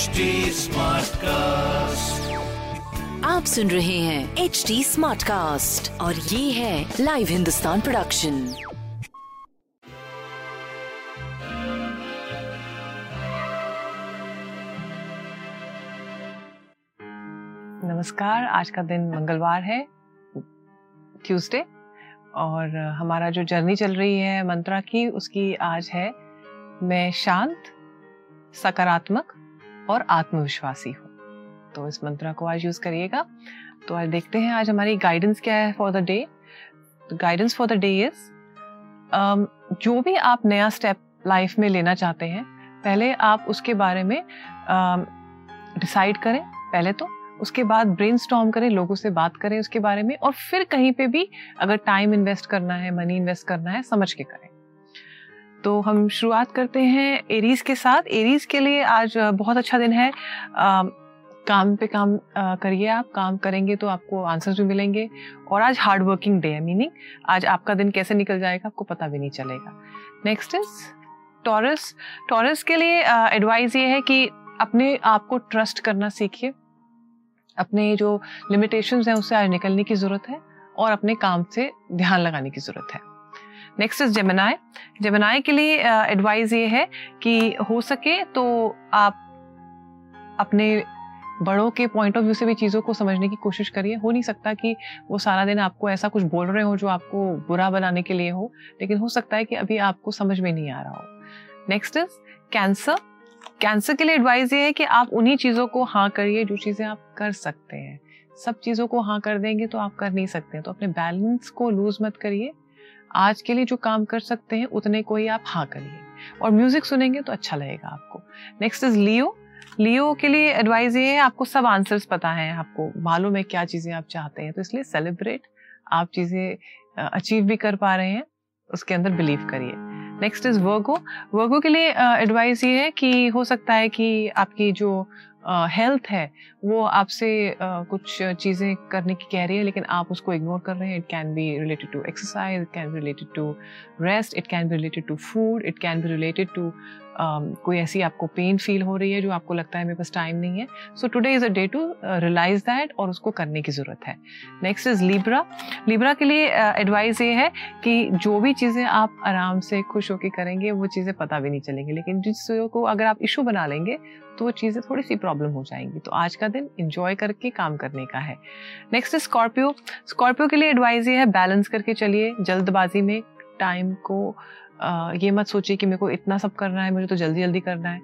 HD cast आप सुन रहे हैं एच डी स्मार्ट कास्ट और ये है लाइव हिंदुस्तान प्रोडक्शन नमस्कार आज का दिन मंगलवार है ट्यूसडे और हमारा जो जर्नी चल रही है मंत्रा की उसकी आज है मैं शांत सकारात्मक और आत्मविश्वासी हो। तो इस मंत्रा को आज यूज़ करिएगा। तो आज देखते हैं आज हमारी गाइडेंस क्या है for the day guidance for the day is जो भी आप नया स्टेप लाइफ में लेना चाहते हैं पहले आप उसके बारे में डिसाइड um, करें पहले तो। उसके बाद ब्रेन करें लोगों से बात करें उसके बारे में और फिर कहीं पे भी अगर टाइम इन्वेस्ट करना है मनी इन्वेस्ट करना है समझ के करें। तो हम शुरुआत करते हैं एरीज के साथ। एरीज के लिए आज बहुत अच्छा दिन है। आ, काम पे काम करिए आप काम करेंगे तो आपको आंसर्स भी मिलेंगे। और आज हार्ड वर्किंग डे है मीनिंग आज आपका दिन कैसे निकल जाएगा आपको पता भी नहीं चलेगा। नेक्स्ट इज़ टॉरस टॉरस के लिए एडवाइस ये है कि अपने आप को ट्रस्ट करना सीखिए। अपने जो लिमिटेशंस हैं उससे आज निकलने की ज़रूरत है और अपने काम से ध्यान लगाने की ज़रूरत है। नेक्स्ट इज़ जेमिनाय जेमिनाय के लिए एडवाइस ये है कि हो सके तो आप अपने बड़ों के पॉइंट ऑफ़ व्यू से भी चीज़ों को समझने की कोशिश करिए। हो नहीं सकता कि वो सारा दिन आपको ऐसा कुछ बोल रहे हो जो आपको बुरा बनाने के लिए हो, लेकिन हो सकता है कि अभी आपको समझ में नहीं आ रहा हो। नेक्स्ट इज़ कैंसर कैंसर के लिए एडवाइस ये है कि आप उन्हीं चीज़ों को हाँ करिए जो चीज़ें आप कर सकते हैं। सब चीज़ों को हाँ कर देंगे तो आप कर नहीं सकते तो अपने बैलेंस को लूज मत करिए। आज के लिए जो काम कर सकते हैं, उतने को ही आप हाँ करिए। और म्यूज़िक सुनेंगे तो अच्छा लगेगा आपको। नेक्स्ट इज़ लियो लियो के लिए एडवाइस ये है, आपको सब आंसर्स पता है, आपको मालूम है क्या चीज़ें आप चाहते हैं तो इसलिए सेलिब्रेट आप चीज़ें अचीव भी कर पा रहे हैं, उसके अंदर बिलीव करिए। नेक्स्ट इज़ वर्गो वर्गो के लिए एडवाइस ये है कि हो सकता है कि आपकी जो हेल्थ है, वो आपसे कुछ चीज़ें करने की कह रही है, लेकिन आप उसको इग्नोर कर रहे हैं। It can be related to exercise it can be related to rest it can be related to food it can be related to कोई ऐसी आपको पेन फील हो रही है जो आपको लगता है मेरे पास टाइम नहीं है। So today is a day to realise that और उसको करने की ज़रूरत है। नेक्स्ट इज़ लिब्रा लिब्रा के लिए एडवाइस uh, ये है कि जो भी चीज़ें आप आराम से खुश होकर करेंगे वो चीज़ें पता भी नहीं चलेंगी। लेकिन जिस को अगर आप इशू बना लेंगे तो वो चीज़ें थोड़ी सी प्रॉब्लम हो जाएँगी। तो आज का दिन इंजॉय करके काम करने का है। नेक्स्ट इज़ स्कॉर्पियो स्कॉर्पियो के लिए एडवाइस ये है बैलेंस करके चलिए। जल्दबाजी में टाइम को ये मत सोचिए कि मेरे को इतना सब करना है, मुझे तो जल्दी जल्दी करना है।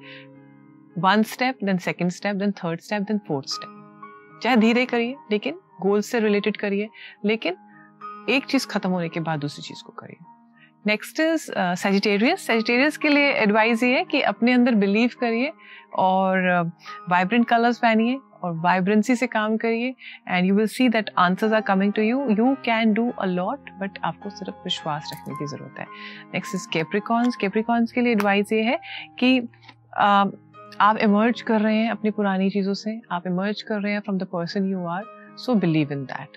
One step then second step then third step then fourth step चाहे धीरे करिए, लेकिन गोल से रिलेटेड करिए, लेकिन एक चीज़ खत्म होने के बाद दूसरी चीज़ को करिए। नेक्स्ट इज़ सेजिटेरियस सेजिटेरियस के लिए एडवाइस ये है कि अपने अंदर बिलीव करिए और वाइब्रेंट कलर्स पहनिए। और वाइब्रेंसी से काम करिए and you will see that answers are coming to you you can do a lot but आपको सिर्फ़ विश्वास रखने की ज़रूरत है। नेक्स्ट इज़ केप्रिकॉन्स केप्रिकॉन्स के लिए एडवाइस ये है कि uh, आप इमर्ज कर रहे हैं अपनी पुरानी चीज़ों से। आप इमर्ज कर रहे हैं from the person you are so believe in that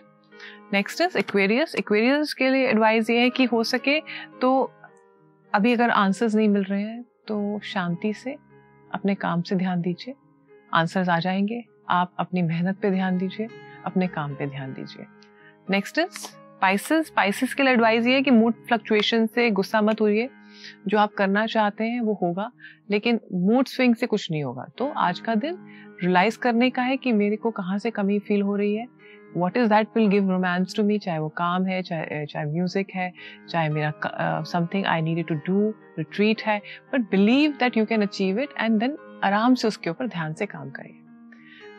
next is Aquarius Aquarius के लिए एडवाइस ये है कि हो सके तो अभी अगर आंसर्स नहीं मिल रहे हैं तो शांति से अपने काम से ध्यान दीजिए। आंसर्स आ जाएँगे। आप अपनी मेहनत पे ध्यान दीजिए, अपने काम पे ध्यान दीजिए। नेक्स्ट इज़ स्पाइसेस स्पाइसेस के लिए एडवाइस ये है कि मूड फ्लक्चुएशन से गुस्सा मत हुई जो आप करना चाहते हैं वो होगा, लेकिन मूड स्विंग से कुछ नहीं होगा। तो आज का दिन रियलाइज़ करने का है कि मेरे को कहाँ से कमी फील हो रही है। What is that will give romance to me चाहे वो काम है, चाहे चाहे म्यूज़िक है, चाहे मेरा something I need to do retreat है। But believe that you can achieve it and then आराम से उसके ऊपर ध्यान से काम करिए।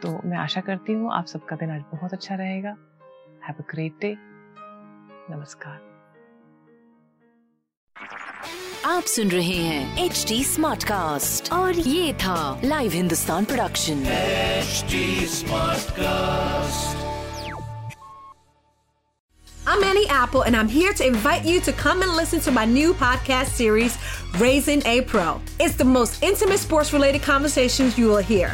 तो मैं आशा करती हूँ आप सबका दिन आज बहुत अच्छा रहेगा हैव अ ग्रेट डे नमस्कार आप सुन रहे हैं एच डी स्मार्ट कास्ट और ये था live Hindustan production I'm Annie Apple, and I'm here to invite you to come and listen to my new podcast series, Raising a Pro. It's the most intimate sports related conversations you will hear.